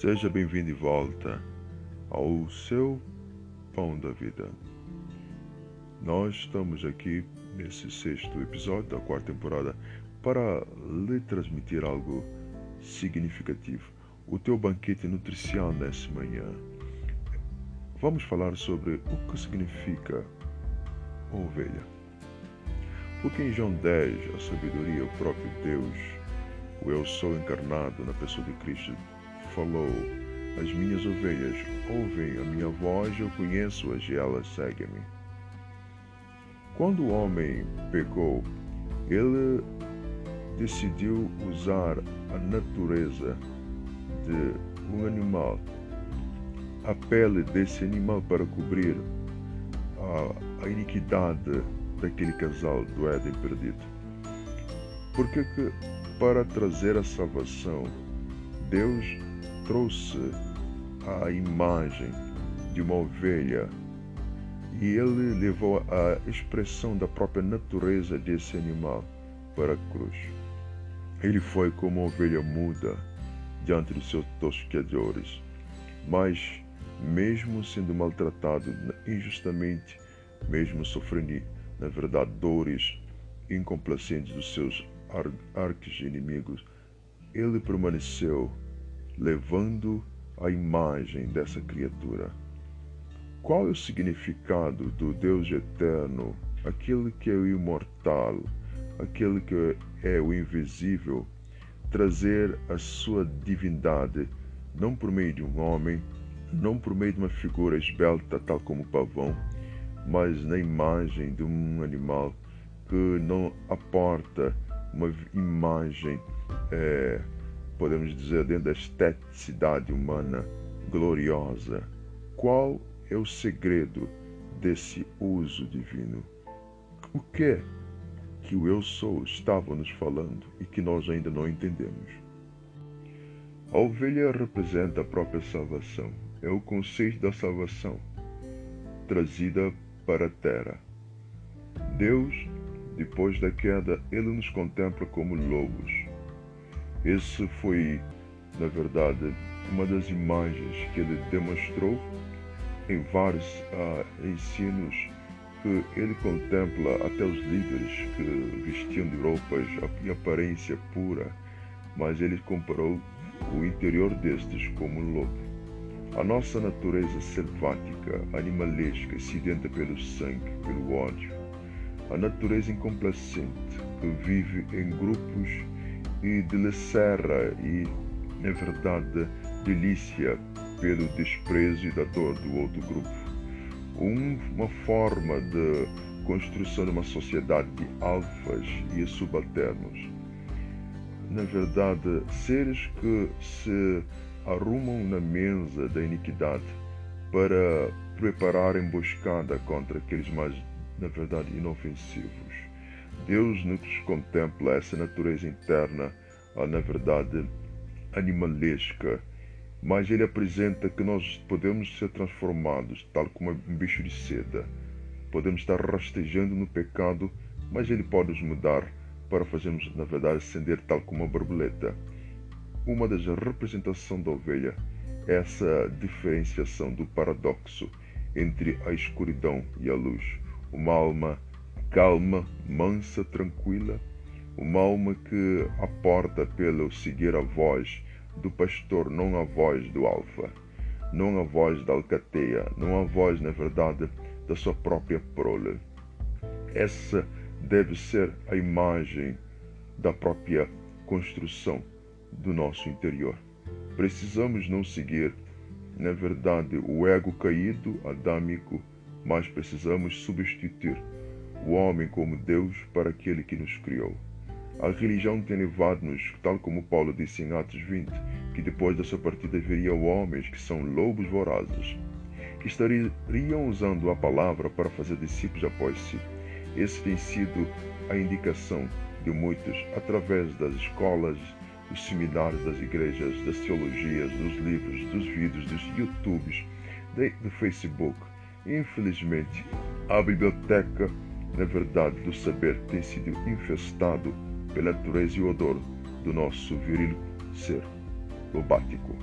Seja bem-vindo de volta ao seu Pão da Vida. Nós estamos aqui nesse sexto episódio da quarta temporada para lhe transmitir algo significativo. O teu banquete nutricional nessa manhã. Vamos falar sobre o que significa ovelha. Porque em João 10, a sabedoria, o próprio Deus, o Eu Sou encarnado na pessoa de Cristo, falou: As minhas ovelhas ouvem a minha voz, eu conheço-as e elas seguem-me. Quando o homem pecou, ele decidiu usar a natureza de um animal, a pele desse animal para cobrir a, a iniquidade daquele casal do Éden perdido. Porque que para trazer a salvação, Deus trouxe a imagem de uma ovelha e ele levou a expressão da própria natureza desse animal para a cruz. Ele foi como uma ovelha muda diante dos seus tosqueadores, mas mesmo sendo maltratado injustamente, mesmo sofrendo, na verdade, dores incomplacentes dos seus arcos inimigos, ele permaneceu levando a imagem dessa criatura. Qual é o significado do Deus eterno, aquele que é o imortal, aquele que é o invisível, trazer a sua divindade não por meio de um homem, não por meio de uma figura esbelta tal como o pavão, mas na imagem de um animal que não aporta uma imagem é, podemos dizer, dentro da esteticidade humana gloriosa. Qual é o segredo desse uso divino? O que é que o Eu Sou estava nos falando e que nós ainda não entendemos? A ovelha representa a própria salvação, é o conceito da salvação trazida para a terra. Deus, depois da queda, ele nos contempla como lobos esse foi, na verdade, uma das imagens que ele demonstrou em vários uh, ensinos que ele contempla até os líderes que vestiam de roupas em aparência pura, mas ele comparou o interior destes como um lobo. A nossa natureza selvática, animalesca, sedenta pelo sangue, pelo ódio. A natureza incomplacente, que vive em grupos e de serra e, na verdade, delícia pelo desprezo e da dor do outro grupo. Um, uma forma de construção de uma sociedade de alfas e subalternos. Na verdade, seres que se arrumam na mesa da iniquidade para preparar emboscada contra aqueles mais, na verdade, inofensivos Deus nos contempla essa natureza interna, na verdade, animalesca, mas Ele apresenta que nós podemos ser transformados, tal como um bicho de seda. Podemos estar rastejando no pecado, mas Ele pode nos mudar para fazermos, na verdade, ascender tal como uma borboleta. Uma das representações da ovelha é essa diferenciação do paradoxo entre a escuridão e a luz. Uma alma calma, mansa, tranquila, uma alma que aporta pelo seguir a voz do pastor, não a voz do alfa, não a voz da alcateia, não a voz, na verdade, da sua própria prole. Essa deve ser a imagem da própria construção do nosso interior. Precisamos não seguir, na verdade, o ego caído, adâmico, mas precisamos substituir o homem como Deus para aquele que nos criou. A religião tem levado-nos, tal como Paulo disse em Atos 20, que depois da sua partida viriam homens que são lobos vorazes, que estariam usando a palavra para fazer discípulos após si. Esse tem sido a indicação de muitos através das escolas, dos seminários das igrejas, das teologias, dos livros, dos vídeos, dos YouTubes, do Facebook. Infelizmente, a biblioteca na verdade do saber tem sido infestado pela natureza e odor do nosso viril ser lobático.